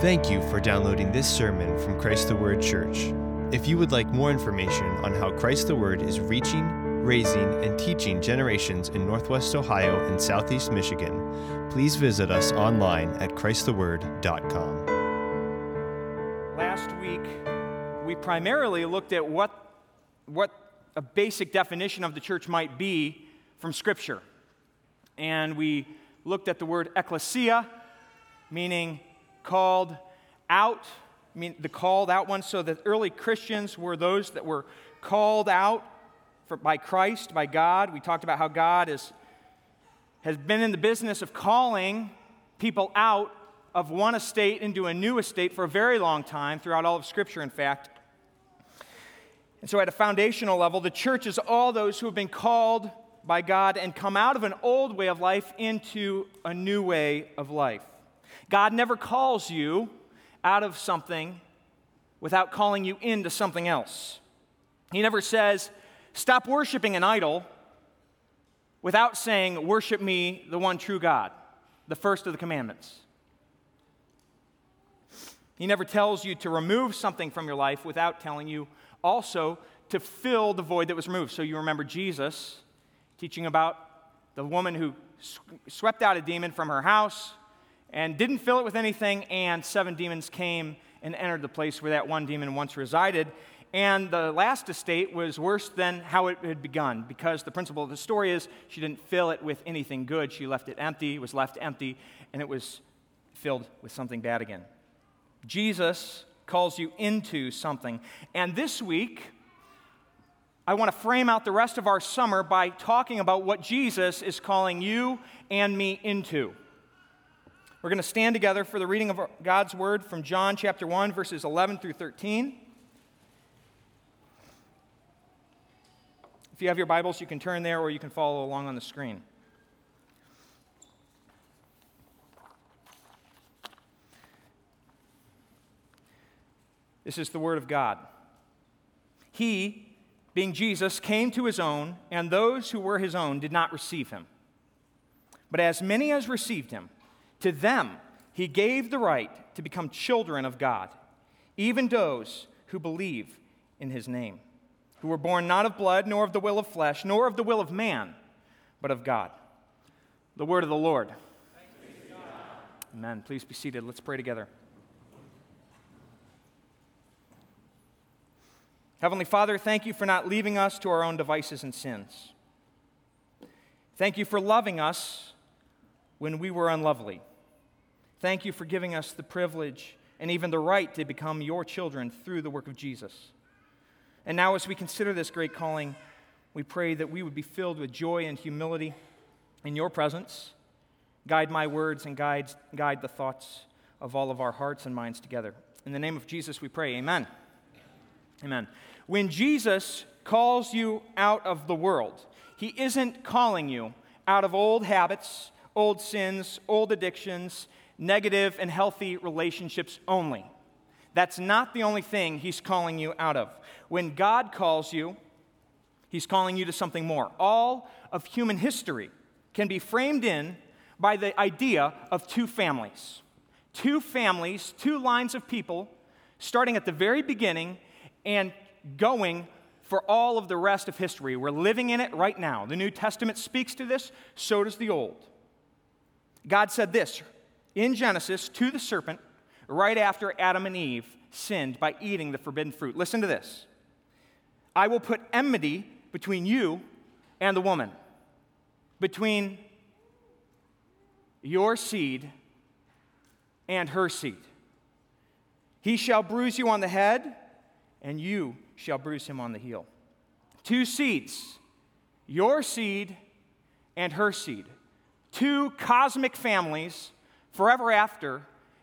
Thank you for downloading this sermon from Christ the Word Church. If you would like more information on how Christ the Word is reaching, raising, and teaching generations in Northwest Ohio and Southeast Michigan, please visit us online at ChristTheWord.com. Last week, we primarily looked at what, what a basic definition of the church might be from Scripture. And we looked at the word ecclesia, meaning called out, I mean, the called out ones. So the early Christians were those that were called out for, by Christ, by God. We talked about how God is, has been in the business of calling people out of one estate into a new estate for a very long time, throughout all of Scripture, in fact. And so, at a foundational level, the church is all those who have been called by God and come out of an old way of life into a new way of life. God never calls you out of something without calling you into something else. He never says, stop worshiping an idol without saying, worship me, the one true God, the first of the commandments. He never tells you to remove something from your life without telling you also to fill the void that was removed. So you remember Jesus teaching about the woman who swept out a demon from her house, and didn't fill it with anything, and seven demons came and entered the place where that one demon once resided. And the last estate was worse than how it had begun because the principle of the story is she didn't fill it with anything good. She left it empty, was left empty, and it was filled with something bad again. Jesus calls you into something. And this week, I want to frame out the rest of our summer by talking about what Jesus is calling you and me into. We're going to stand together for the reading of God's word from John chapter 1, verses 11 through 13. If you have your Bibles, you can turn there or you can follow along on the screen. This is the Word of God. He, being Jesus, came to his own, and those who were his own did not receive him. But as many as received him, to them, he gave the right to become children of God, even those who believe in his name, who were born not of blood, nor of the will of flesh, nor of the will of man, but of God. The word of the Lord. Amen. Please be seated. Let's pray together. Heavenly Father, thank you for not leaving us to our own devices and sins. Thank you for loving us when we were unlovely. Thank you for giving us the privilege and even the right to become your children through the work of Jesus. And now, as we consider this great calling, we pray that we would be filled with joy and humility in your presence. Guide my words and guide, guide the thoughts of all of our hearts and minds together. In the name of Jesus, we pray. Amen. Amen. When Jesus calls you out of the world, he isn't calling you out of old habits, old sins, old addictions, negative and healthy relationships only. That's not the only thing He's calling you out of. When God calls you, He's calling you to something more. All of human history can be framed in by the idea of two families. Two families, two lines of people, starting at the very beginning and going for all of the rest of history. We're living in it right now. The New Testament speaks to this, so does the Old. God said this in Genesis to the serpent right after Adam and Eve sinned by eating the forbidden fruit. Listen to this I will put enmity between you and the woman, between your seed and her seed. He shall bruise you on the head, and you shall bruise him on the heel. Two seeds, your seed and her seed. Two cosmic families forever after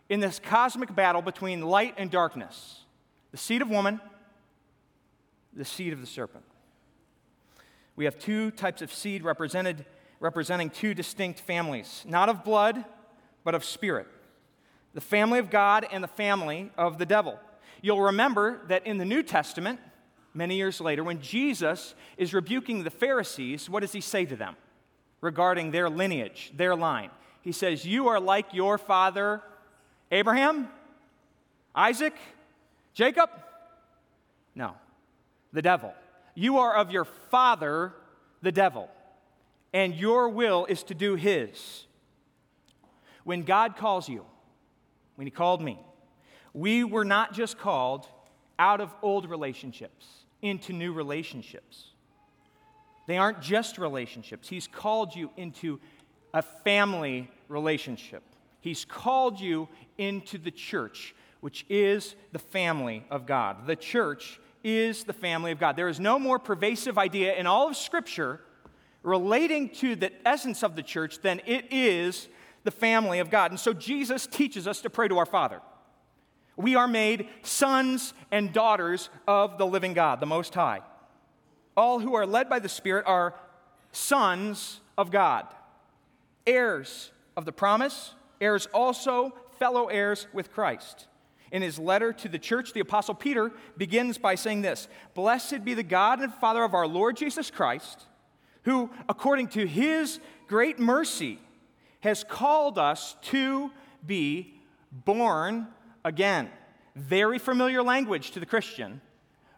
in this cosmic battle between light and darkness the seed of woman, the seed of the serpent. We have two types of seed represented, representing two distinct families, not of blood, but of spirit the family of God and the family of the devil. You'll remember that in the New Testament, many years later, when Jesus is rebuking the Pharisees, what does he say to them regarding their lineage, their line? He says, You are like your father Abraham. Isaac? Jacob? No, the devil. You are of your father, the devil, and your will is to do his. When God calls you, when he called me, we were not just called out of old relationships into new relationships. They aren't just relationships. He's called you into a family relationship. He's called you into the church, which is the family of God. The church is the family of God. There is no more pervasive idea in all of Scripture relating to the essence of the church than it is the family of God. And so Jesus teaches us to pray to our Father. We are made sons and daughters of the living God, the Most High. All who are led by the Spirit are sons of God, heirs of the promise, heirs also, fellow heirs with Christ. In his letter to the church, the Apostle Peter begins by saying this Blessed be the God and Father of our Lord Jesus Christ, who, according to his great mercy, has called us to be born again. Very familiar language to the Christian.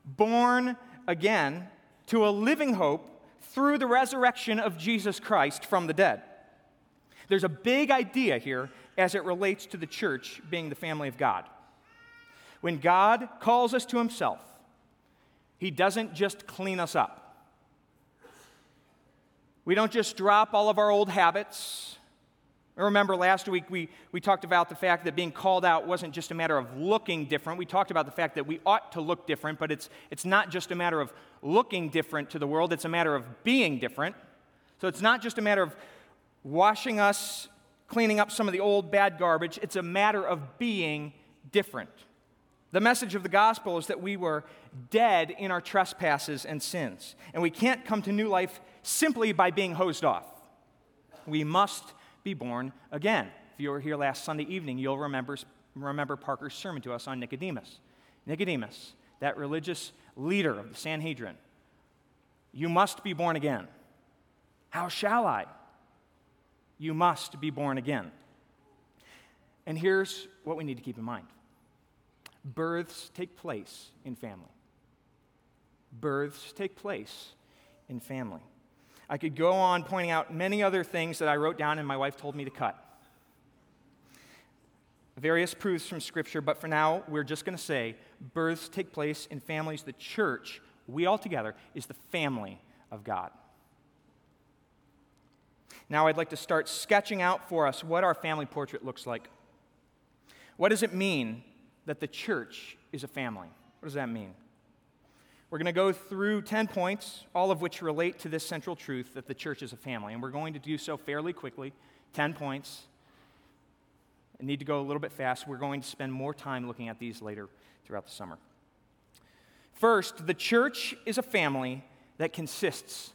Born again to a living hope through the resurrection of Jesus Christ from the dead. There's a big idea here as it relates to the church being the family of God. When God calls us to Himself, He doesn't just clean us up. We don't just drop all of our old habits Remember last week we, we talked about the fact that being called out wasn't just a matter of looking different. We talked about the fact that we ought to look different, but it's, it's not just a matter of looking different to the world, it's a matter of being different. So it's not just a matter of washing us, cleaning up some of the old bad garbage, it's a matter of being different. The message of the gospel is that we were dead in our trespasses and sins, and we can't come to new life simply by being hosed off. We must be born again. If you were here last Sunday evening, you'll remember, remember Parker's sermon to us on Nicodemus. Nicodemus, that religious leader of the Sanhedrin, you must be born again. How shall I? You must be born again. And here's what we need to keep in mind births take place in family. Births take place in family. I could go on pointing out many other things that I wrote down and my wife told me to cut. Various proofs from Scripture, but for now, we're just going to say births take place in families. The church, we all together, is the family of God. Now, I'd like to start sketching out for us what our family portrait looks like. What does it mean that the church is a family? What does that mean? We're going to go through 10 points, all of which relate to this central truth that the church is a family. And we're going to do so fairly quickly 10 points. I need to go a little bit fast. We're going to spend more time looking at these later throughout the summer. First, the church is a family that consists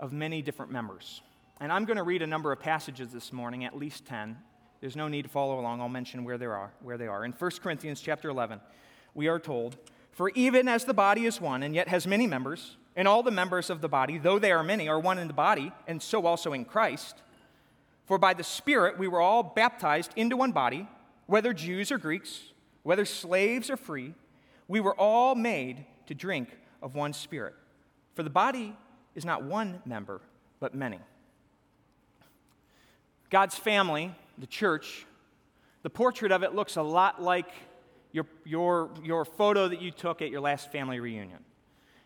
of many different members. And I'm going to read a number of passages this morning, at least 10. There's no need to follow along. I'll mention where they are, where they are. In 1 Corinthians chapter 11, we are told, for even as the body is one and yet has many members, and all the members of the body, though they are many, are one in the body, and so also in Christ, for by the Spirit we were all baptized into one body, whether Jews or Greeks, whether slaves or free, we were all made to drink of one Spirit. For the body is not one member, but many. God's family, the church, the portrait of it looks a lot like your, your, your photo that you took at your last family reunion.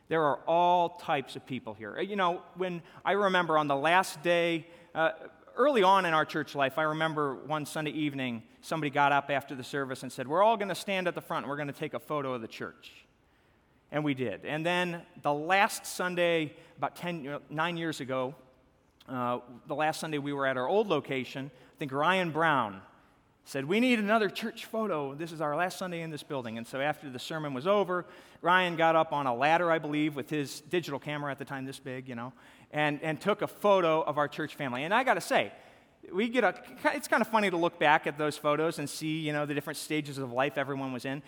There are all types of people here. You know, when I remember on the last day, uh, early on in our church life, I remember one Sunday evening, somebody got up after the service and said, We're all going to stand at the front and we're going to take a photo of the church. And we did. And then the last Sunday, about 10, nine years ago, uh, the last Sunday we were at our old location, I think Ryan Brown said, We need another church photo. This is our last Sunday in this building. And so after the sermon was over, Ryan got up on a ladder, I believe, with his digital camera at the time this big, you know, and, and took a photo of our church family. And I got to say, we get a, it's kind of funny to look back at those photos and see, you know, the different stages of life everyone was in.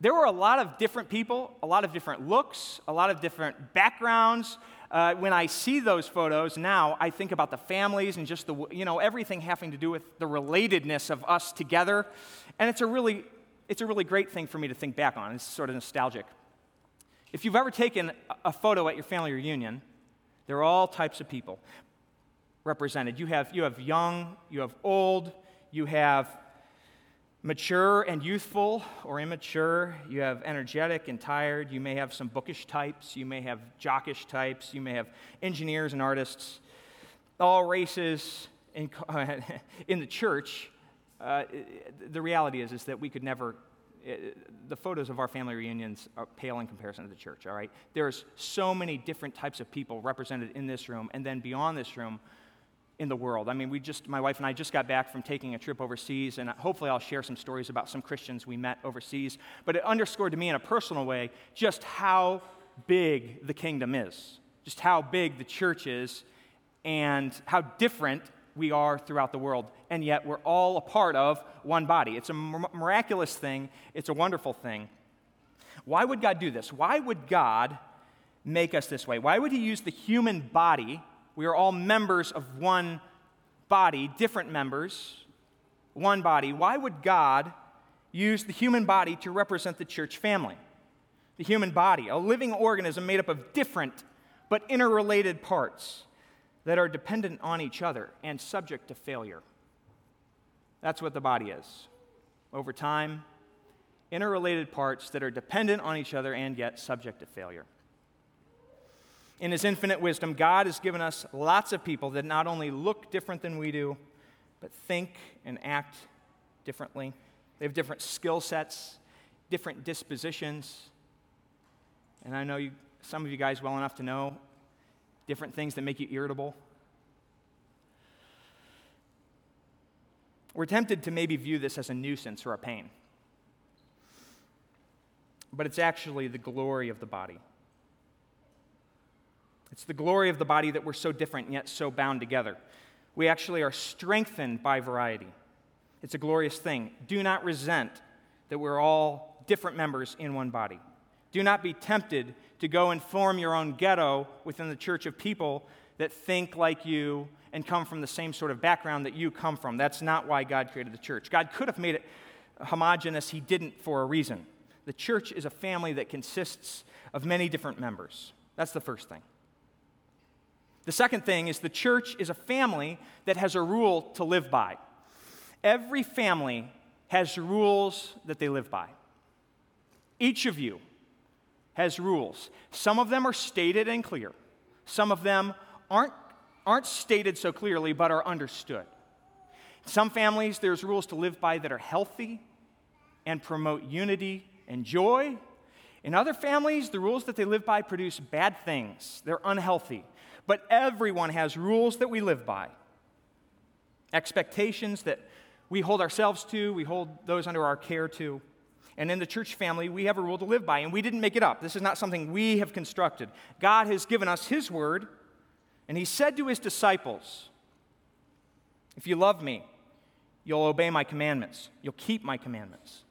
There were a lot of different people, a lot of different looks, a lot of different backgrounds, uh, when I see those photos now, I think about the families and just the, you know, everything having to do with the relatedness of us together. And it's a really it's a really great thing for me to think back on. It's sort of nostalgic. If you've ever taken a photo at your family reunion, there are all types of people represented. You have, you have young, you have old, you have mature and youthful or immature, you have energetic and tired, you may have some bookish types, you may have jockish types, you may have engineers and artists, all races in, in the church. Uh, the reality is, is that we could never uh, the photos of our family reunions are pale in comparison to the church, all right? There's so many different types of people represented in this room, and then beyond this room, in the world. I mean, we just, my wife and I just got back from taking a trip overseas, and hopefully I'll share some stories about some Christians we met overseas. But it underscored to me in a personal way just how big the kingdom is, just how big the church is, and how different we are throughout the world. And yet we're all a part of one body. It's a miraculous thing, it's a wonderful thing. Why would God do this? Why would God make us this way? Why would He use the human body? We are all members of one body, different members, one body. Why would God use the human body to represent the church family? The human body, a living organism made up of different but interrelated parts that are dependent on each other and subject to failure. That's what the body is. Over time, interrelated parts that are dependent on each other and yet subject to failure in His infinite wisdom, God has given us lots of people that not only look different than we do, but think and act differently. They have different skill sets, different dispositions. And I know you, some of you guys well enough to know different things that make you irritable. We're tempted to maybe view this as a nuisance or a pain. But it's actually the glory of the body. It's the glory of the body that we're so different and yet so bound together. We actually are strengthened by variety. It's a glorious thing. Do not resent that we're all different members in one body. Do not be tempted to go and form your own ghetto within the church of people that think like you and come from the same sort of background that you come from. That's not why God created the church. God could have made it homogenous, He didn't for a reason. The church is a family that consists of many different members. That's the first thing. The second thing is the church is a family that has a rule to live by. Every family has rules that they live by. Each of you has rules. Some of them are stated and clear, some of them aren't, aren't stated so clearly but are understood. Some families, there's rules to live by that are healthy and promote unity and joy. In other families, the rules that they live by produce bad things. They're unhealthy but everyone has rules that we live by, expectations that we hold ourselves to, we hold those under our care to. And in the church family, we have a rule to live by, and we didn't make it up. This is not something we have constructed. God has given us His word, and He said to His disciples, If you love me, you'll obey my commandments, you'll keep my commandments.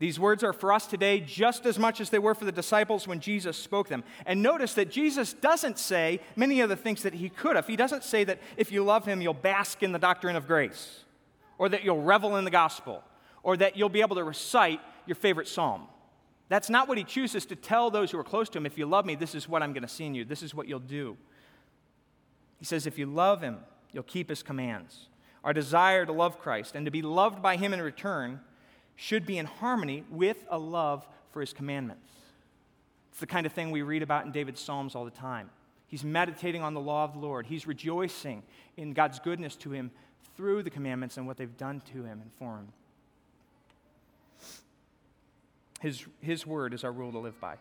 These words are for us today just as much as they were for the disciples when Jesus spoke them. And notice that Jesus doesn't say many of the things that he could have. He doesn't say that if you love him, you'll bask in the doctrine of grace, or that you'll revel in the gospel, or that you'll be able to recite your favorite psalm. That's not what he chooses to tell those who are close to him. If you love me, this is what I'm going to see in you. This is what you'll do. He says, if you love him, you'll keep his commands. Our desire to love Christ and to be loved by him in return should be in harmony with a love for his commandments. It's the kind of thing we read about in David's Psalms all the time. He's meditating on the law of the Lord, he's rejoicing in God's goodness to him through the commandments and what they've done to him and for him. His, his word is our rule to live by.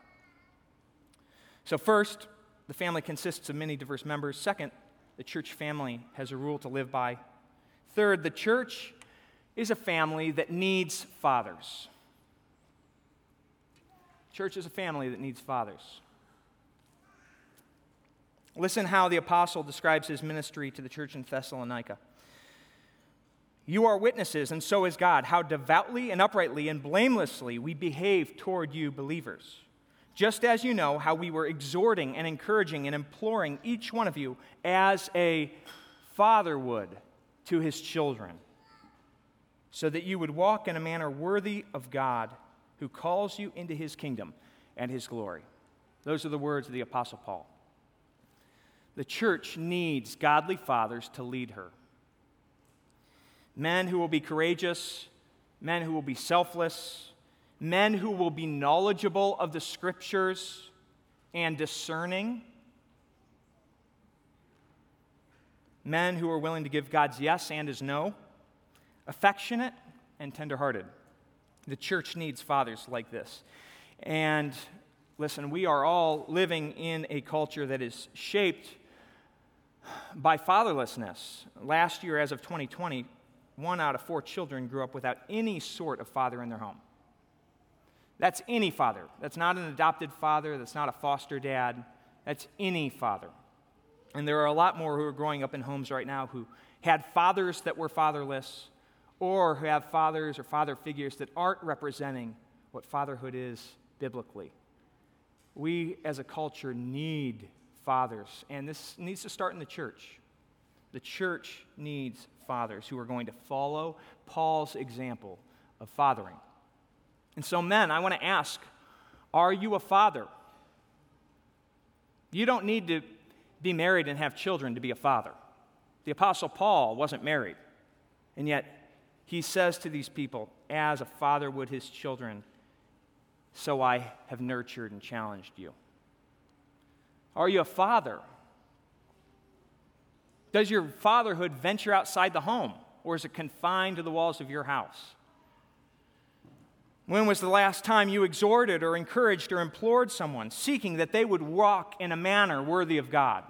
So, first, the family consists of many diverse members. Second, the church family has a rule to live by. Third, the church is a family that needs fathers. Church is a family that needs fathers. Listen how the apostle describes his ministry to the church in Thessalonica. You are witnesses, and so is God, how devoutly and uprightly and blamelessly we behave toward you believers. Just as you know how we were exhorting and encouraging and imploring each one of you as a father would to his children. So that you would walk in a manner worthy of God who calls you into his kingdom and his glory. Those are the words of the Apostle Paul. The church needs godly fathers to lead her. Men who will be courageous, men who will be selfless, men who will be knowledgeable of the scriptures and discerning, men who are willing to give God's yes and his no, affectionate and tenderhearted. The church needs fathers like this. And listen, we are all living in a culture that is shaped by fatherlessness. Last year, as of 2020, one out of four children grew up without any sort of father in their home. That's any father. That's not an adopted father. That's not a foster dad. That's any father. And there are a lot more who are growing up in homes right now who had fathers that were fatherless or who have fathers or father figures that aren't representing what fatherhood is biblically. We as a culture need fathers, and this needs to start in the church. The church needs fathers who are going to follow Paul's example of fathering. And so, men, I want to ask are you a father? You don't need to be married and have children to be a father. The Apostle Paul wasn't married, and yet he says to these people, as a father would his children, so I have nurtured and challenged you. Are you a father? Does your fatherhood venture outside the home, or is it confined to the walls of your house? When was the last time you exhorted or encouraged or implored someone, seeking that they would walk in a manner worthy of God?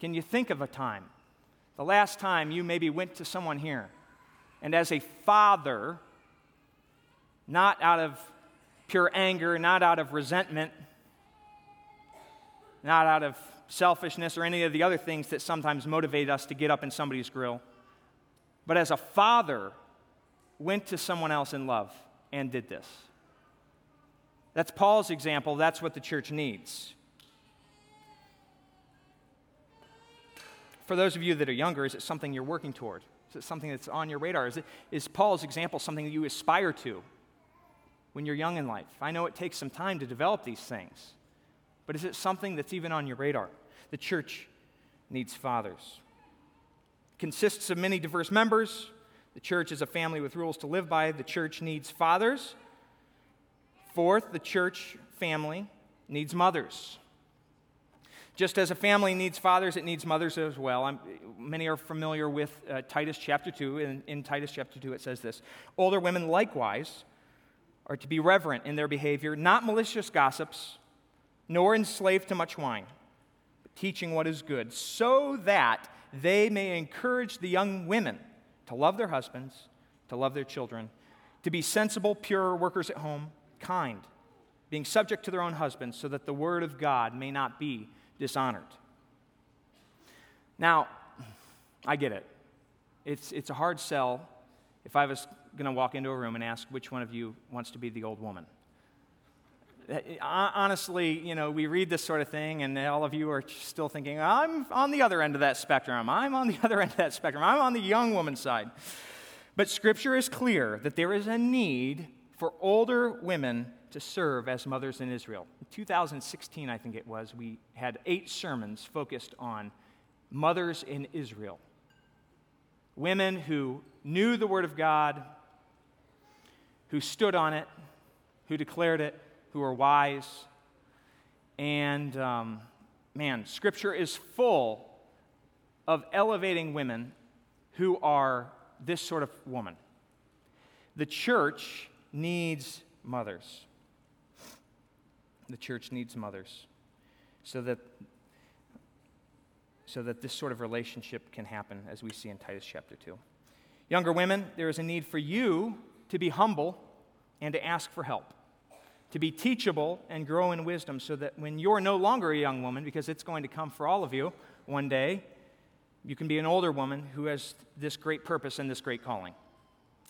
Can you think of a time? The last time you maybe went to someone here, and as a father, not out of pure anger, not out of resentment, not out of selfishness or any of the other things that sometimes motivate us to get up in somebody's grill, but as a father, went to someone else in love and did this. That's Paul's example. That's what the church needs. For those of you that are younger, is it something you're working toward? Something that's on your radar? Is, it, is Paul's example something that you aspire to when you're young in life? I know it takes some time to develop these things, but is it something that's even on your radar? The church needs fathers. It consists of many diverse members. The church is a family with rules to live by. The church needs fathers. Fourth, the church family needs mothers. Just as a family needs fathers, it needs mothers as well. I'm, many are familiar with uh, Titus chapter 2. In, in Titus chapter 2, it says this Older women likewise are to be reverent in their behavior, not malicious gossips, nor enslaved to much wine, but teaching what is good, so that they may encourage the young women to love their husbands, to love their children, to be sensible, pure workers at home, kind, being subject to their own husbands, so that the word of God may not be dishonored. Now, I get it. It's, it's a hard sell if I was going to walk into a room and ask which one of you wants to be the old woman. Uh, honestly, you know, we read this sort of thing, and all of you are still thinking, I'm on the other end of that spectrum. I'm on the other end of that spectrum. I'm on the young woman side. But Scripture is clear that there is a need for older women to serve as mothers in Israel. In 2016, I think it was, we had eight sermons focused on mothers in Israel. Women who knew the Word of God, who stood on it, who declared it, who were wise. And um, man, Scripture is full of elevating women who are this sort of woman. The church needs mothers the church needs mothers so that, so that this sort of relationship can happen, as we see in Titus chapter 2. Younger women, there is a need for you to be humble and to ask for help, to be teachable and grow in wisdom, so that when you're no longer a young woman, because it's going to come for all of you one day, you can be an older woman who has this great purpose and this great calling.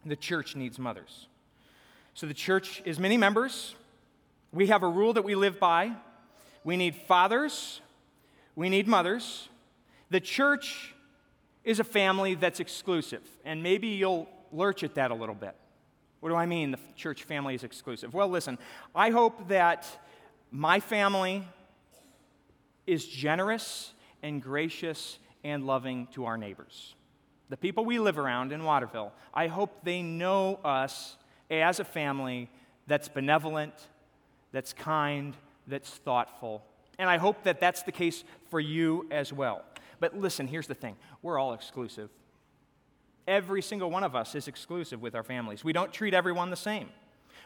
The church needs mothers. So the church is many members, we have a rule that we live by. We need fathers, we need mothers. The church is a family that's exclusive. And maybe you'll lurch at that a little bit. What do I mean the church family is exclusive? Well, listen, I hope that my family is generous and gracious and loving to our neighbors. The people we live around in Waterville, I hope they know us as a family that's benevolent, that's kind, that's thoughtful. And I hope that that's the case for you as well. But listen, here's the thing we're all exclusive. Every single one of us is exclusive with our families. We don't treat everyone the same.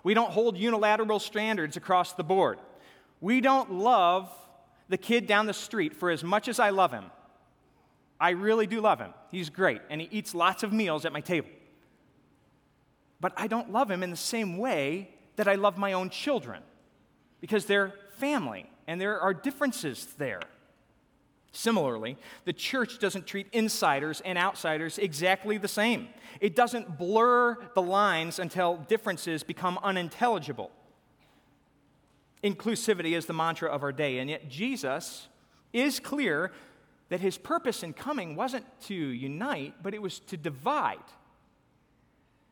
We don't hold unilateral standards across the board. We don't love the kid down the street for as much as I love him. I really do love him. He's great, and he eats lots of meals at my table. But I don't love him in the same way that I love my own children because they're family and there are differences there. Similarly, the church doesn't treat insiders and outsiders exactly the same. It doesn't blur the lines until differences become unintelligible. Inclusivity is the mantra of our day, and yet Jesus is clear that his purpose in coming wasn't to unite, but it was to divide.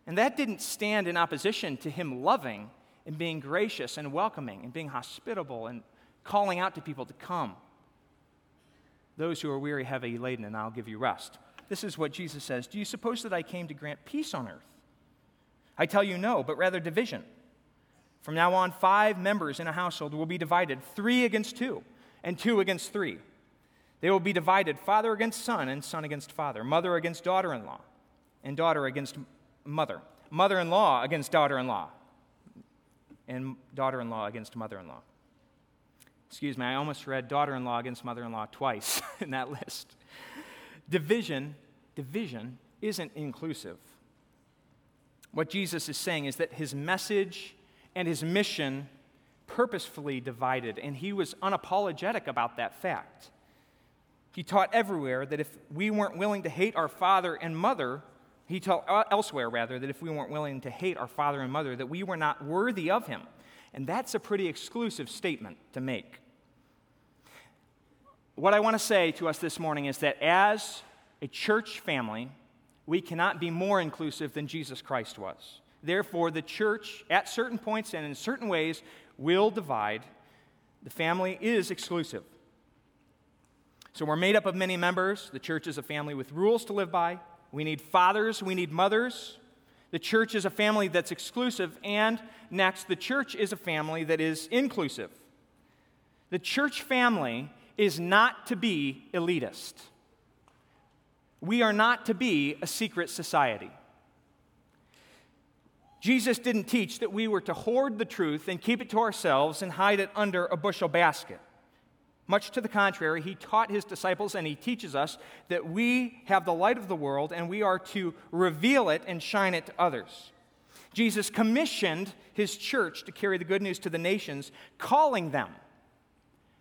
And that didn't stand in opposition to him loving and being gracious and welcoming and being hospitable and calling out to people to come. Those who are weary, heavy laden, and I'll give you rest. This is what Jesus says Do you suppose that I came to grant peace on earth? I tell you no, but rather division. From now on, five members in a household will be divided three against two, and two against three. They will be divided father against son, and son against father, mother against daughter in law, and daughter against mother, mother in law against daughter in law, and daughter in law against mother in law. Excuse me, I almost read daughter in law against mother in law twice in that list. Division, division isn't inclusive. What Jesus is saying is that his message and his mission purposefully divided, and he was unapologetic about that fact. He taught everywhere that if we weren't willing to hate our father and mother, he taught elsewhere, rather, that if we weren't willing to hate our father and mother, that we were not worthy of him. And that's a pretty exclusive statement to make. What I want to say to us this morning is that as a church family, we cannot be more inclusive than Jesus Christ was. Therefore, the church, at certain points and in certain ways, will divide. The family is exclusive. So we're made up of many members. The church is a family with rules to live by, we need fathers, we need mothers. The church is a family that's exclusive. And next, the church is a family that is inclusive. The church family is not to be elitist. We are not to be a secret society. Jesus didn't teach that we were to hoard the truth and keep it to ourselves and hide it under a bushel basket. Much to the contrary, he taught his disciples and he teaches us that we have the light of the world and we are to reveal it and shine it to others. Jesus commissioned his church to carry the good news to the nations, calling them,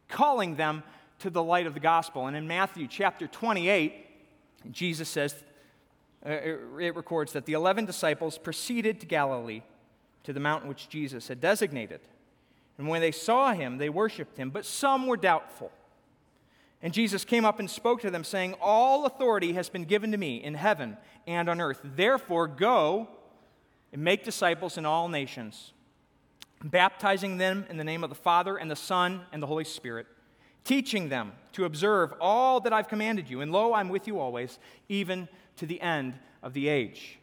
calling them to the light of the gospel. And in Matthew chapter 28, Jesus says, uh, it records that the 11 disciples proceeded to Galilee, to the mountain which Jesus had designated. And when they saw him, they worshiped him, but some were doubtful. And Jesus came up and spoke to them, saying, All authority has been given to me in heaven and on earth. Therefore, go and make disciples in all nations, baptizing them in the name of the Father and the Son and the Holy Spirit, teaching them to observe all that I've commanded you. And lo, I'm with you always, even to the end of the age.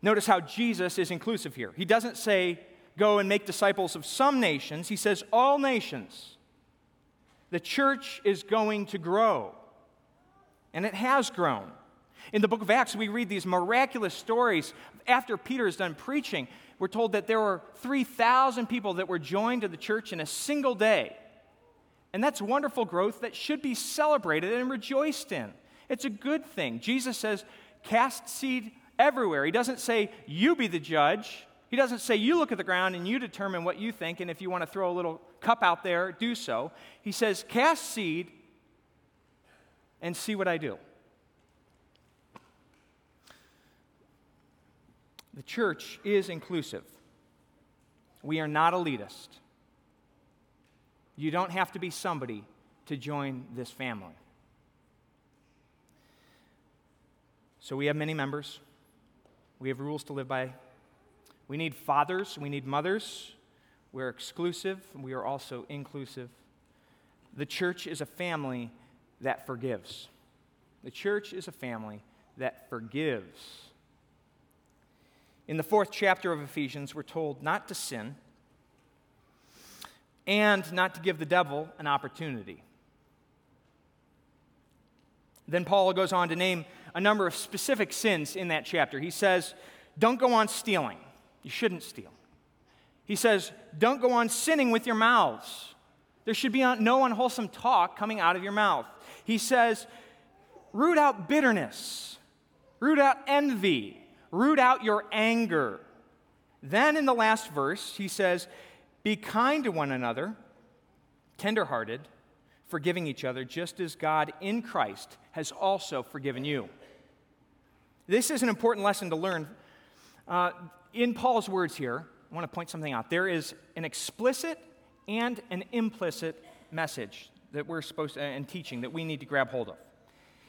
Notice how Jesus is inclusive here. He doesn't say, go and make disciples of some nations. He says, all nations. The church is going to grow, and it has grown. In the book of Acts, we read these miraculous stories. After Peter is done preaching, we're told that there were 3,000 people that were joined to the church in a single day. And that's wonderful growth that should be celebrated and rejoiced in. It's a good thing. Jesus says, cast seed everywhere. He doesn't say, you be the judge. He doesn't say, you look at the ground and you determine what you think, and if you want to throw a little cup out there, do so. He says, cast seed and see what I do. The church is inclusive. We are not elitist. You don't have to be somebody to join this family. So we have many members. We have rules to live by. We need fathers, we need mothers. We're exclusive, we are also inclusive. The church is a family that forgives. The church is a family that forgives. In the fourth chapter of Ephesians, we're told not to sin and not to give the devil an opportunity. Then Paul goes on to name a number of specific sins in that chapter. He says, Don't go on stealing. You shouldn't steal. He says, Don't go on sinning with your mouths. There should be no unwholesome talk coming out of your mouth. He says, Root out bitterness, root out envy, root out your anger. Then in the last verse, he says, Be kind to one another, tenderhearted, forgiving each other, just as God in Christ has also forgiven you. This is an important lesson to learn. Uh, in Paul's words here, I want to point something out. There is an explicit and an implicit message that we're supposed to, and teaching that we need to grab hold of.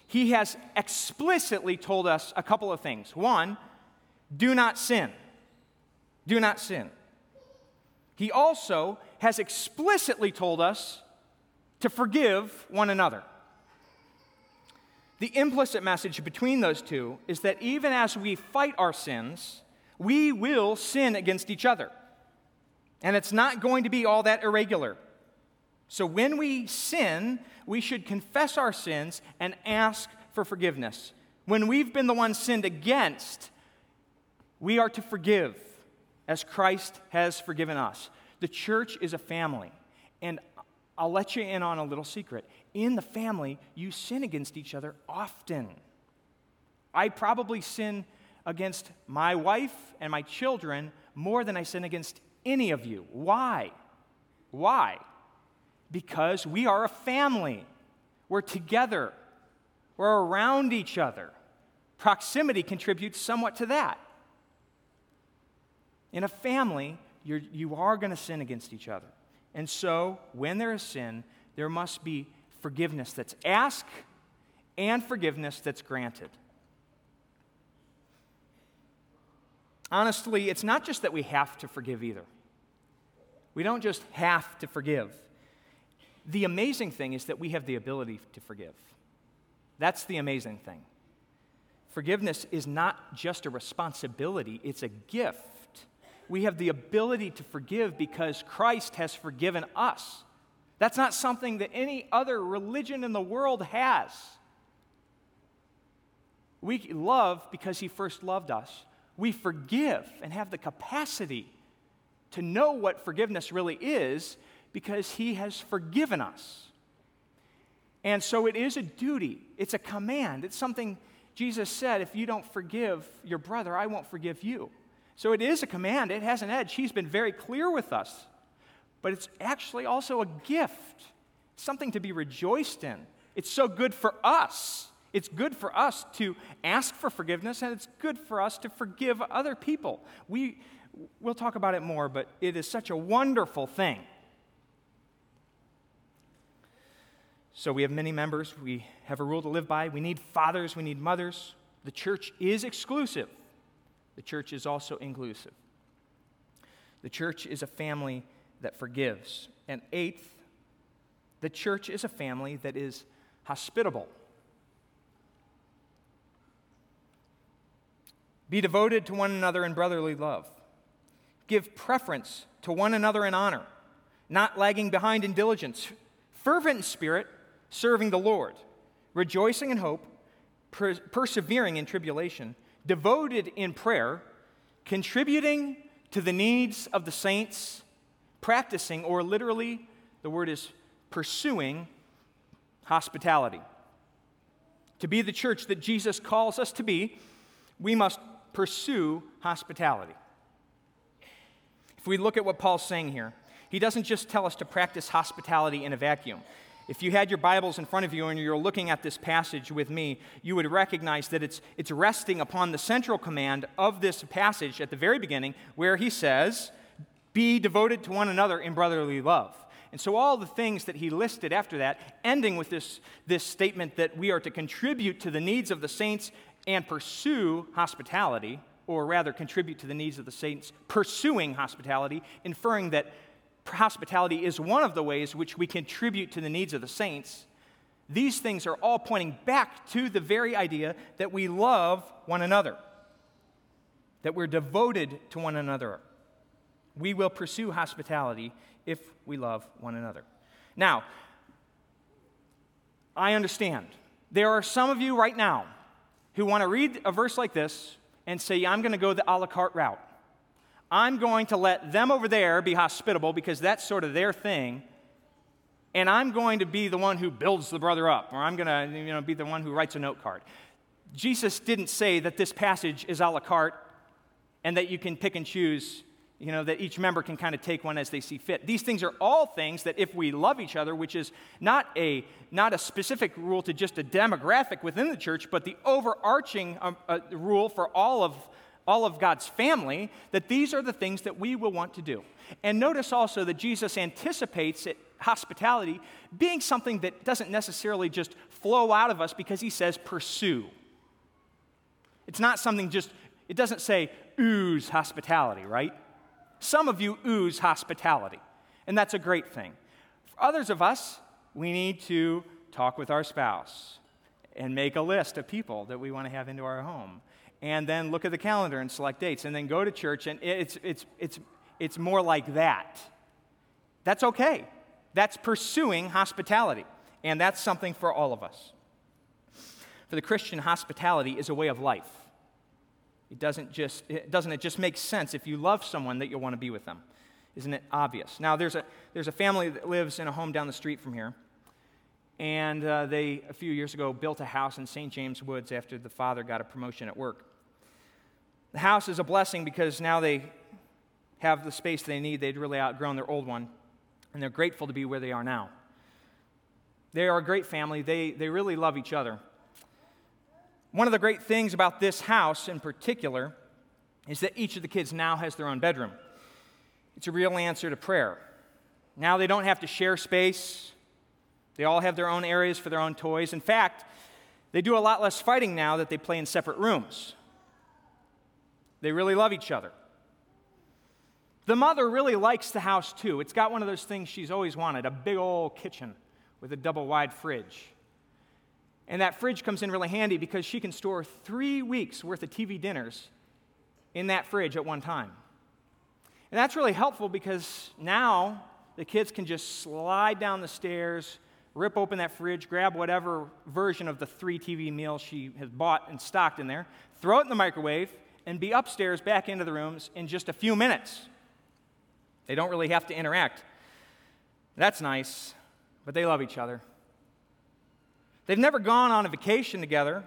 He has explicitly told us a couple of things. One, do not sin. Do not sin. He also has explicitly told us to forgive one another. The implicit message between those two is that even as we fight our sins, we will sin against each other. And it's not going to be all that irregular. So when we sin, we should confess our sins and ask for forgiveness. When we've been the ones sinned against, we are to forgive as Christ has forgiven us. The church is a family. And I'll let you in on a little secret. In the family, you sin against each other often. I probably sin against my wife and my children more than I sin against any of you. Why? Why? Because we are a family. We're together. We're around each other. Proximity contributes somewhat to that. In a family, you're, you are going to sin against each other. And so, when there is sin, there must be forgiveness that's asked and forgiveness that's granted. Honestly, it's not just that we have to forgive either. We don't just have to forgive. The amazing thing is that we have the ability to forgive. That's the amazing thing. Forgiveness is not just a responsibility, it's a gift. We have the ability to forgive because Christ has forgiven us. That's not something that any other religion in the world has. We love because He first loved us we forgive and have the capacity to know what forgiveness really is because He has forgiven us. And so it is a duty, it's a command, it's something Jesus said if you don't forgive your brother, I won't forgive you. So it is a command, it has an edge. He's been very clear with us. But it's actually also a gift, something to be rejoiced in. It's so good for us it's good for us to ask for forgiveness, and it's good for us to forgive other people. We, we'll talk about it more, but it is such a wonderful thing. So we have many members. We have a rule to live by. We need fathers, we need mothers. The church is exclusive, the church is also inclusive. The church is a family that forgives. And eighth, the church is a family that is hospitable. Be devoted to one another in brotherly love. Give preference to one another in honor, not lagging behind in diligence, fervent in spirit, serving the Lord, rejoicing in hope, per- persevering in tribulation, devoted in prayer, contributing to the needs of the saints, practicing, or literally, the word is pursuing, hospitality. To be the church that Jesus calls us to be, we must pursue hospitality. If we look at what Paul's saying here, he doesn't just tell us to practice hospitality in a vacuum. If you had your Bibles in front of you and you're looking at this passage with me, you would recognize that it's, it's resting upon the central command of this passage at the very beginning, where he says, Be devoted to one another in brotherly love. And so, all the things that he listed after that, ending with this, this statement that we are to contribute to the needs of the saints and pursue hospitality or rather contribute to the needs of the saints, pursuing hospitality, inferring that hospitality is one of the ways which we contribute to the needs of the saints, these things are all pointing back to the very idea that we love one another, that we're devoted to one another. We will pursue hospitality if we love one another. Now, I understand. There are some of you right now who want to read a verse like this and say, I'm going to go the a la carte route. I'm going to let them over there be hospitable because that's sort of their thing. And I'm going to be the one who builds the brother up, or I'm going to you know, be the one who writes a note card. Jesus didn't say that this passage is a la carte and that you can pick and choose, you know, that each member can kind of take one as they see fit. These things are all things that if we love each other, which is not a, not a specific rule to just a demographic within the church, but the overarching um, uh, rule for all of all of God's family, that these are the things that we will want to do. And notice also that Jesus anticipates it, hospitality being something that doesn't necessarily just flow out of us because he says pursue. It's not something just, it doesn't say ooze hospitality, right? Some of you ooze hospitality, and that's a great thing. For others of us, we need to talk with our spouse and make a list of people that we want to have into our home and then look at the calendar and select dates, and then go to church, and it's, it's, it's, it's more like that. That's okay. That's pursuing hospitality, and that's something for all of us. For the Christian, hospitality is a way of life. It doesn't just, it doesn't it just make sense if you love someone that you'll want to be with them? Isn't it obvious? Now, there's a, there's a family that lives in a home down the street from here and uh, they, a few years ago, built a house in St. James Woods after the father got a promotion at work. The house is a blessing because now they have the space they need. They'd really outgrown their old one, and they're grateful to be where they are now. They are a great family, they, they really love each other. One of the great things about this house in particular is that each of the kids now has their own bedroom. It's a real answer to prayer. Now they don't have to share space. They all have their own areas for their own toys. In fact, they do a lot less fighting now that they play in separate rooms. They really love each other. The mother really likes the house too. It's got one of those things she's always wanted a big old kitchen with a double wide fridge. And that fridge comes in really handy because she can store three weeks worth of TV dinners in that fridge at one time. And that's really helpful because now the kids can just slide down the stairs, rip open that fridge, grab whatever version of the three TV meals she has bought and stocked in there, throw it in the microwave, and be upstairs back into the rooms in just a few minutes. They don't really have to interact. That's nice, but they love each other. They've never gone on a vacation together,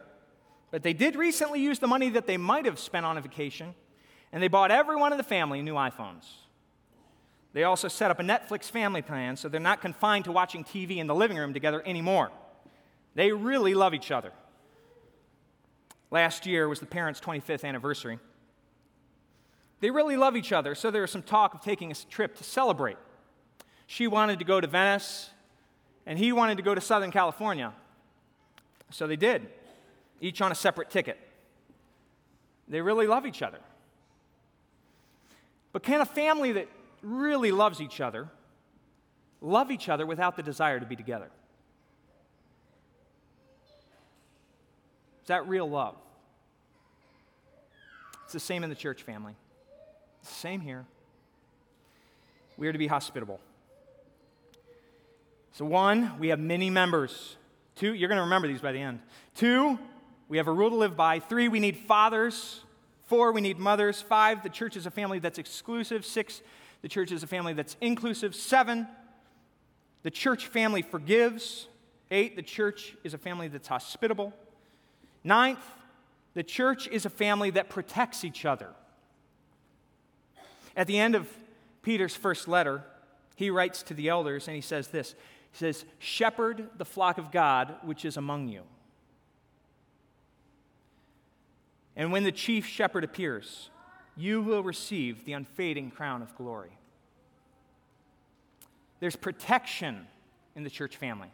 but they did recently use the money that they might have spent on a vacation, and they bought everyone in the family new iPhones. They also set up a Netflix family plan so they're not confined to watching TV in the living room together anymore. They really love each other. Last year was the parents' 25th anniversary. They really love each other, so there was some talk of taking a trip to celebrate. She wanted to go to Venice, and he wanted to go to Southern California. So they did, each on a separate ticket. They really love each other. But can a family that really loves each other love each other without the desire to be together? Is that real love? It's the same in the church family. Same here. We are to be hospitable. So, one, we have many members. Two, you're going to remember these by the end. Two, we have a rule to live by. Three, we need fathers. Four, we need mothers. Five, the church is a family that's exclusive. Six, the church is a family that's inclusive. Seven, the church family forgives. Eight, the church is a family that's hospitable. Ninth, the church is a family that protects each other. At the end of Peter's first letter, he writes to the elders and he says this says, Shepherd the flock of God which is among you. And when the chief shepherd appears, you will receive the unfading crown of glory. There's protection in the church family.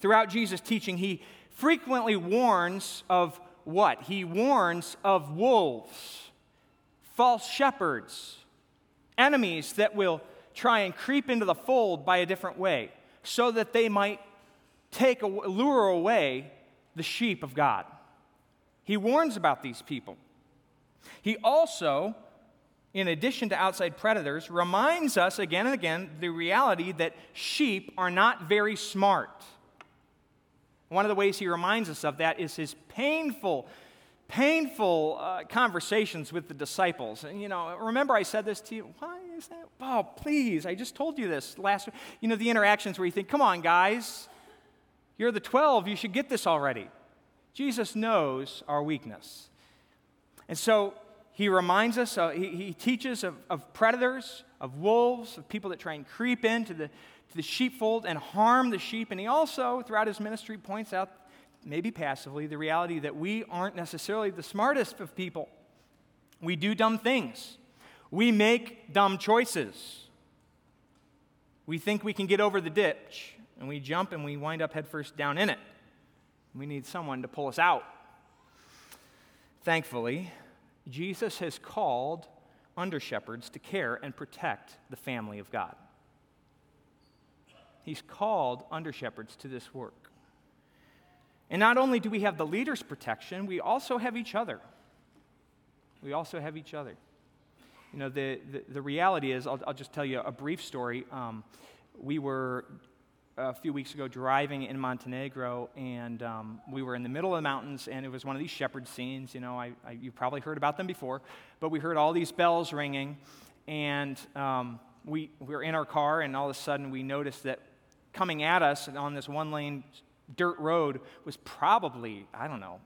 Throughout Jesus' teaching, he frequently warns of what? He warns of wolves, false shepherds, enemies that will try and creep into the fold by a different way so that they might take lure away the sheep of God. He warns about these people. He also, in addition to outside predators, reminds us again and again the reality that sheep are not very smart. One of the ways he reminds us of that is his painful, painful uh, conversations with the disciples. And, you know, remember I said this to you? Why that? Oh, please, I just told you this last. You know, the interactions where you think, come on, guys, you're the 12, you should get this already. Jesus knows our weakness. And so he reminds us, uh, he, he, teaches of, of, predators, of wolves, of people that try and creep into the, to the sheepfold and harm the sheep. And he also, throughout his ministry, points out, maybe passively, the reality that we aren't necessarily the smartest of people. We do dumb things, we make dumb choices. We think we can get over the ditch, and we jump and we wind up headfirst down in it. We need someone to pull us out. Thankfully, Jesus has called under shepherds to care and protect the family of God. He's called under shepherds to this work. And not only do we have the leader's protection, we also have each other. We also have each other. You know, the, the, the reality is, I'll, I'll, just tell you a brief story. Um, we were a few weeks ago driving in Montenegro, and um, we were in the middle of the mountains, and it was one of these shepherd scenes. You know, I, I, you've probably heard about them before, but we heard all these bells ringing, and um, we, we were in our car, and all of a sudden we noticed that coming at us on this one lane dirt road was probably, I don't know,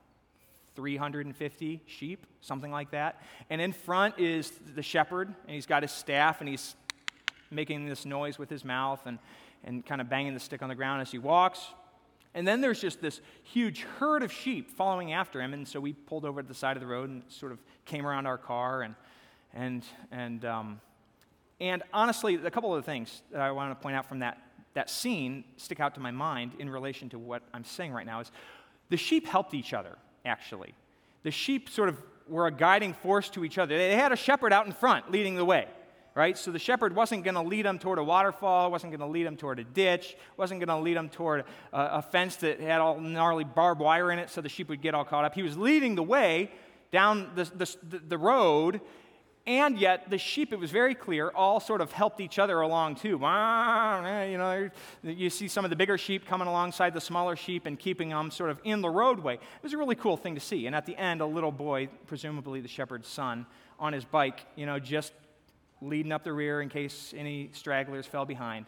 350 sheep, something like that. And in front is the shepherd, and he's got his staff, and he's making this noise with his mouth. And and kind of banging the stick on the ground as he walks. And then there's just this huge herd of sheep following after him. And so we pulled over to the side of the road and sort of came around our car. And, and, and, um, and honestly, a couple of the things that I want to point out from that, that scene stick out to my mind in relation to what I'm saying right now is the sheep helped each other, actually. The sheep sort of were a guiding force to each other. They had a shepherd out in front leading the way right? So the shepherd wasn't going to lead them toward a waterfall, wasn't going to lead them toward a ditch, wasn't going to lead them toward a, a, fence that had all gnarly barbed wire in it so the sheep would get all caught up. He was leading the way down the, the, the road, and yet the sheep, it was very clear, all sort of helped each other along too. You know, you see some of the bigger sheep coming alongside the smaller sheep and keeping them sort of in the roadway. It was a really cool thing to see. And at the end, a little boy, presumably the shepherd's son, on his bike, you know, just leading up the rear in case any stragglers fell behind.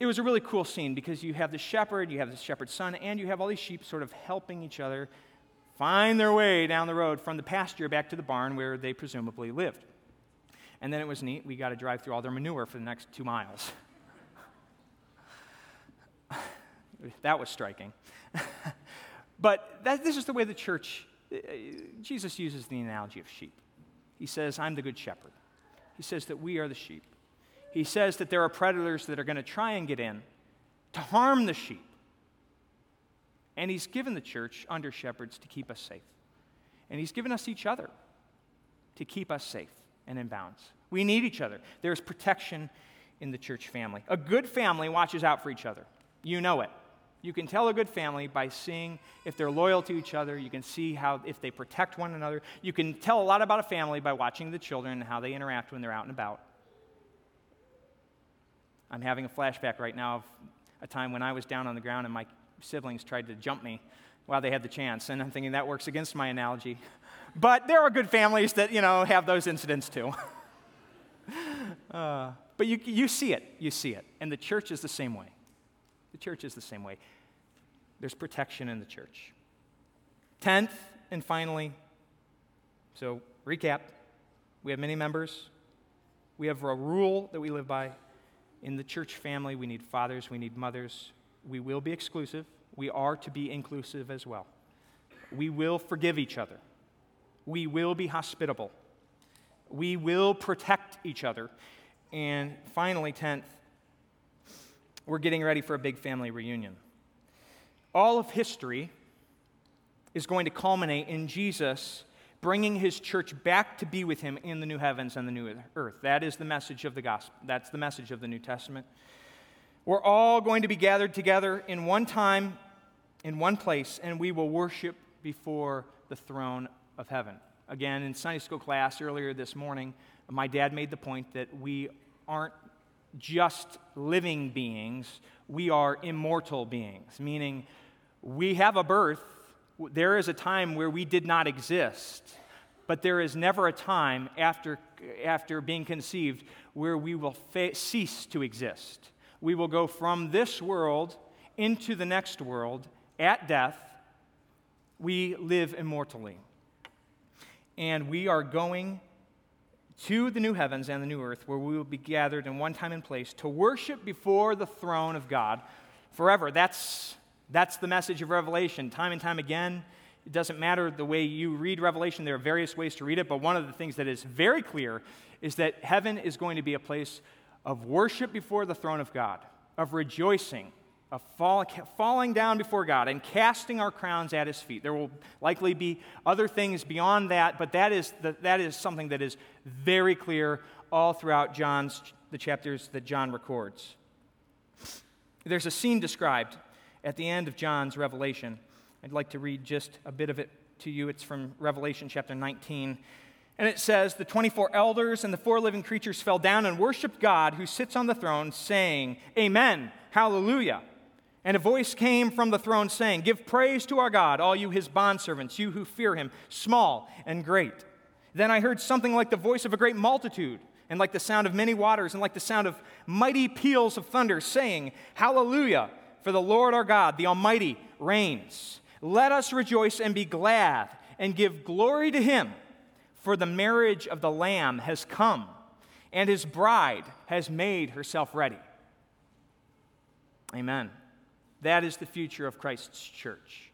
It was a really cool scene because you have the shepherd, you have the shepherd's son, and you have all these sheep sort of helping each other find their way down the road from the pasture back to the barn where they presumably lived. And then it was neat. We got to drive through all their manure for the next two miles. that was striking. but that, this is the way the church, uh, Jesus uses the analogy of sheep. He says, I'm the good shepherd. He says that we are the sheep. He says that there are predators that are going to try and get in to harm the sheep. And He's given the church under shepherds to keep us safe. And He's given us each other to keep us safe and in bounds. We need each other. There's protection in the church family. A good family watches out for each other. You know it. You can tell a good family by seeing if they're loyal to each other. You can see how, if they protect one another. You can tell a lot about a family by watching the children and how they interact when they're out and about. I'm having a flashback right now of a time when I was down on the ground and my siblings tried to jump me while they had the chance. And I'm thinking that works against my analogy. But there are good families that, you know, have those incidents too. uh, but you, you see it. You see it. And the church is the same way. The church is the same way. There's protection in the church. Tenth, and finally, so recap we have many members, we have a rule that we live by. In the church family, we need fathers, we need mothers. We will be exclusive. We are to be inclusive as well. We will forgive each other. We will be hospitable. We will protect each other. And finally, 10th, we're getting ready for a big family reunion. All of history is going to culminate in Jesus bringing his church back to be with him in the new heavens and the new earth. That is the message of the gospel. That's the message of the New Testament. We're all going to be gathered together in one time, in one place, and we will worship before the throne of heaven. Again, in Sunday school class earlier this morning, my dad made the point that we aren't just living beings, we are immortal beings, meaning we have a birth there is a time where we did not exist, but there is never a time after, after being conceived where we will fa- cease to exist. We will go from this world into the next world at death. We live immortally. And we are going to the new heavens and the new earth where we will be gathered in one time and place to worship before the throne of God forever. That's that's the message of Revelation. Time and time again, it doesn't matter the way you read Revelation, there are various ways to read it, but one of the things that is very clear is that heaven is going to be a place of worship before the throne of God, of rejoicing, of fall, falling down before God and casting our crowns at his feet. There will likely be other things beyond that, but that is, the, that is something that is very clear all throughout John's, the chapters that John records. There's a scene described at the end of John's Revelation. I'd like to read just a bit of it to you. It's from Revelation chapter 19. And it says, The 24 elders and the four living creatures fell down and worshiped God who sits on the throne, saying, Amen, Hallelujah. And a voice came from the throne saying, Give praise to our God, all you his bondservants, you who fear him, small and great. Then I heard something like the voice of a great multitude, and like the sound of many waters, and like the sound of mighty peals of thunder, saying, Hallelujah for the Lord our God, the Almighty, reigns. Let us rejoice and be glad and give glory to him, for the marriage of the Lamb has come, and his bride has made herself ready. Amen. That is the future of Christ's church.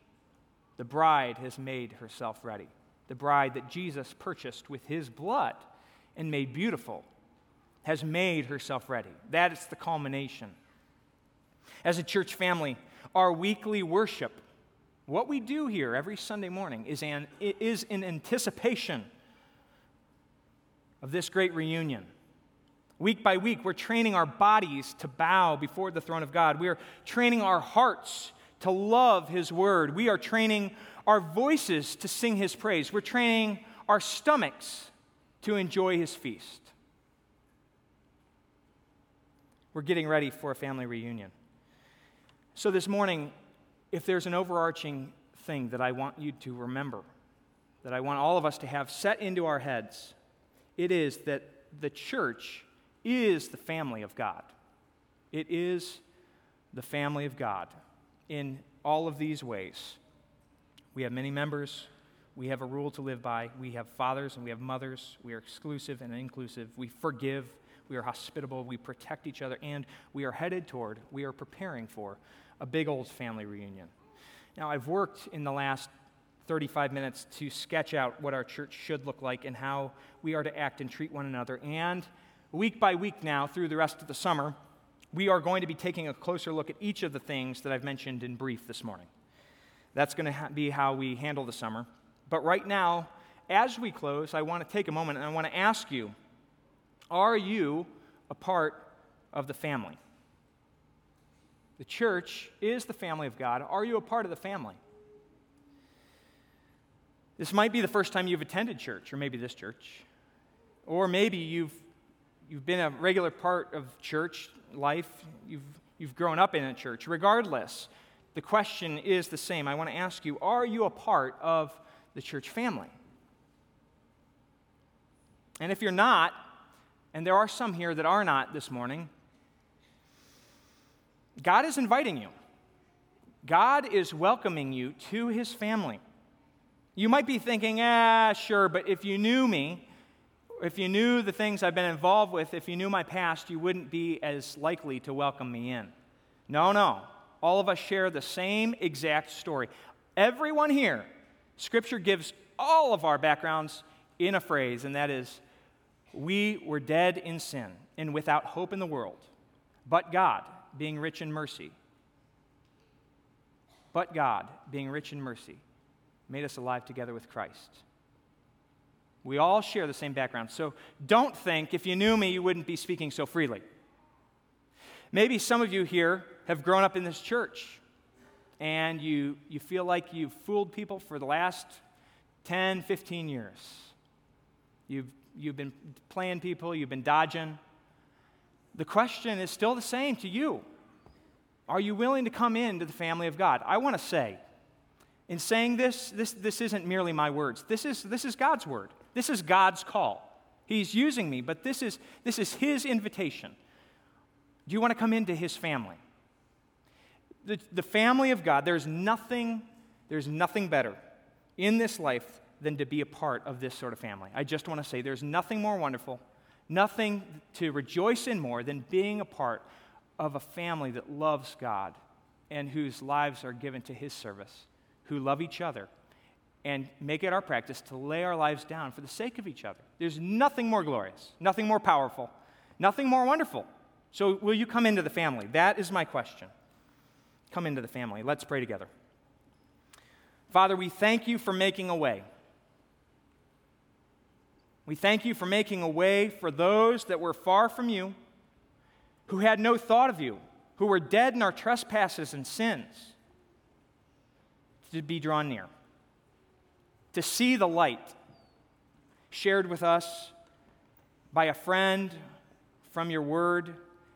The bride has made herself ready. The bride that Jesus purchased with his blood and made beautiful has made herself ready. That is the culmination as a church family, our weekly worship, what we do here every Sunday morning, is, an, is in anticipation of this great reunion. Week by week, we're training our bodies to bow before the throne of God. We are training our hearts to love His word. We are training our voices to sing His praise. We're training our stomachs to enjoy His feast. We're getting ready for a family reunion. So, this morning, if there's an overarching thing that I want you to remember, that I want all of us to have set into our heads, it is that the church is the family of God. It is the family of God in all of these ways. We have many members. We have a rule to live by. We have fathers and we have mothers. We are exclusive and inclusive. We forgive. We are hospitable. We protect each other. And we are headed toward, we are preparing for a big old family reunion. Now, I've worked in the last 35 minutes to sketch out what our church should look like and how we are to act and treat one another. And week by week now, through the rest of the summer, we are going to be taking a closer look at each of the things that I've mentioned in brief this morning. That's going to ha- be how we handle the summer. But right now, as we close, I want to take a moment and I want to ask you are you a part of the family? The church is the family of God. Are you a part of the family? This might be the first time you've attended church, or maybe this church. Or maybe you've, you've been a regular part of church life, you've, you've grown up in a church. Regardless, the question is the same. I want to ask you are you a part of the church family? And if you're not, and there are some here that are not this morning, God is inviting you. God is welcoming you to his family. You might be thinking, ah, sure, but if you knew me, if you knew the things I've been involved with, if you knew my past, you wouldn't be as likely to welcome me in. No, no. All of us share the same exact story. Everyone here, Scripture gives all of our backgrounds in a phrase, and that is, we were dead in sin and without hope in the world. But God, being rich in mercy. But God, being rich in mercy, made us alive together with Christ. We all share the same background. So don't think if you knew me, you wouldn't be speaking so freely. Maybe some of you here have grown up in this church and you, you feel like you've fooled people for the last 10, 15 years. You've, you've been playing people, you've been dodging. The question is still the same to you Are you willing to come into the family of God? I want to say, in saying this, this, this isn't merely my words, this is, this is God's word. This is God's call. He's using me, but this is, this is His invitation. Do you want to come into His family? The, the family of God, there's nothing, there's nothing better in this life than to be a part of this sort of family. I just want to say there's nothing more wonderful, nothing to rejoice in more than being a part of a family that loves God and whose lives are given to His service, who love each other and make it our practice to lay our lives down for the sake of each other. There's nothing more glorious, nothing more powerful, nothing more wonderful. So, will you come into the family? That is my question. Come into the family. Let's pray together. Father, we thank you for making a way. We thank you for making a way for those that were far from you, who had no thought of you, who were dead in our trespasses and sins, to be drawn near to see the light shared with us by a friend from your word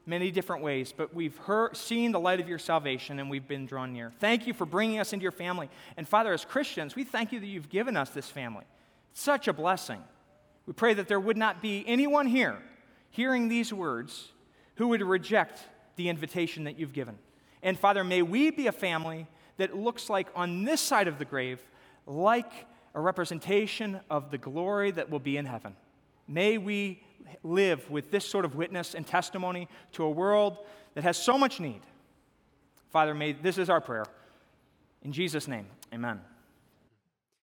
many different ways, but we've heard, seen the light of your salvation and we've been drawn near. Thank you for bringing us into your family. And Father, as Christians, we thank you that you've given us this family. such a blessing. We pray that there would not be anyone here hearing these words who would reject the invitation that you've given. And Father, may we be a family that looks like on this side of the grave, like a representation of the glory that will be in heaven. May we live with this sort of witness and testimony to a world that has so much need. Father, may this is our prayer. In Jesus' name, amen.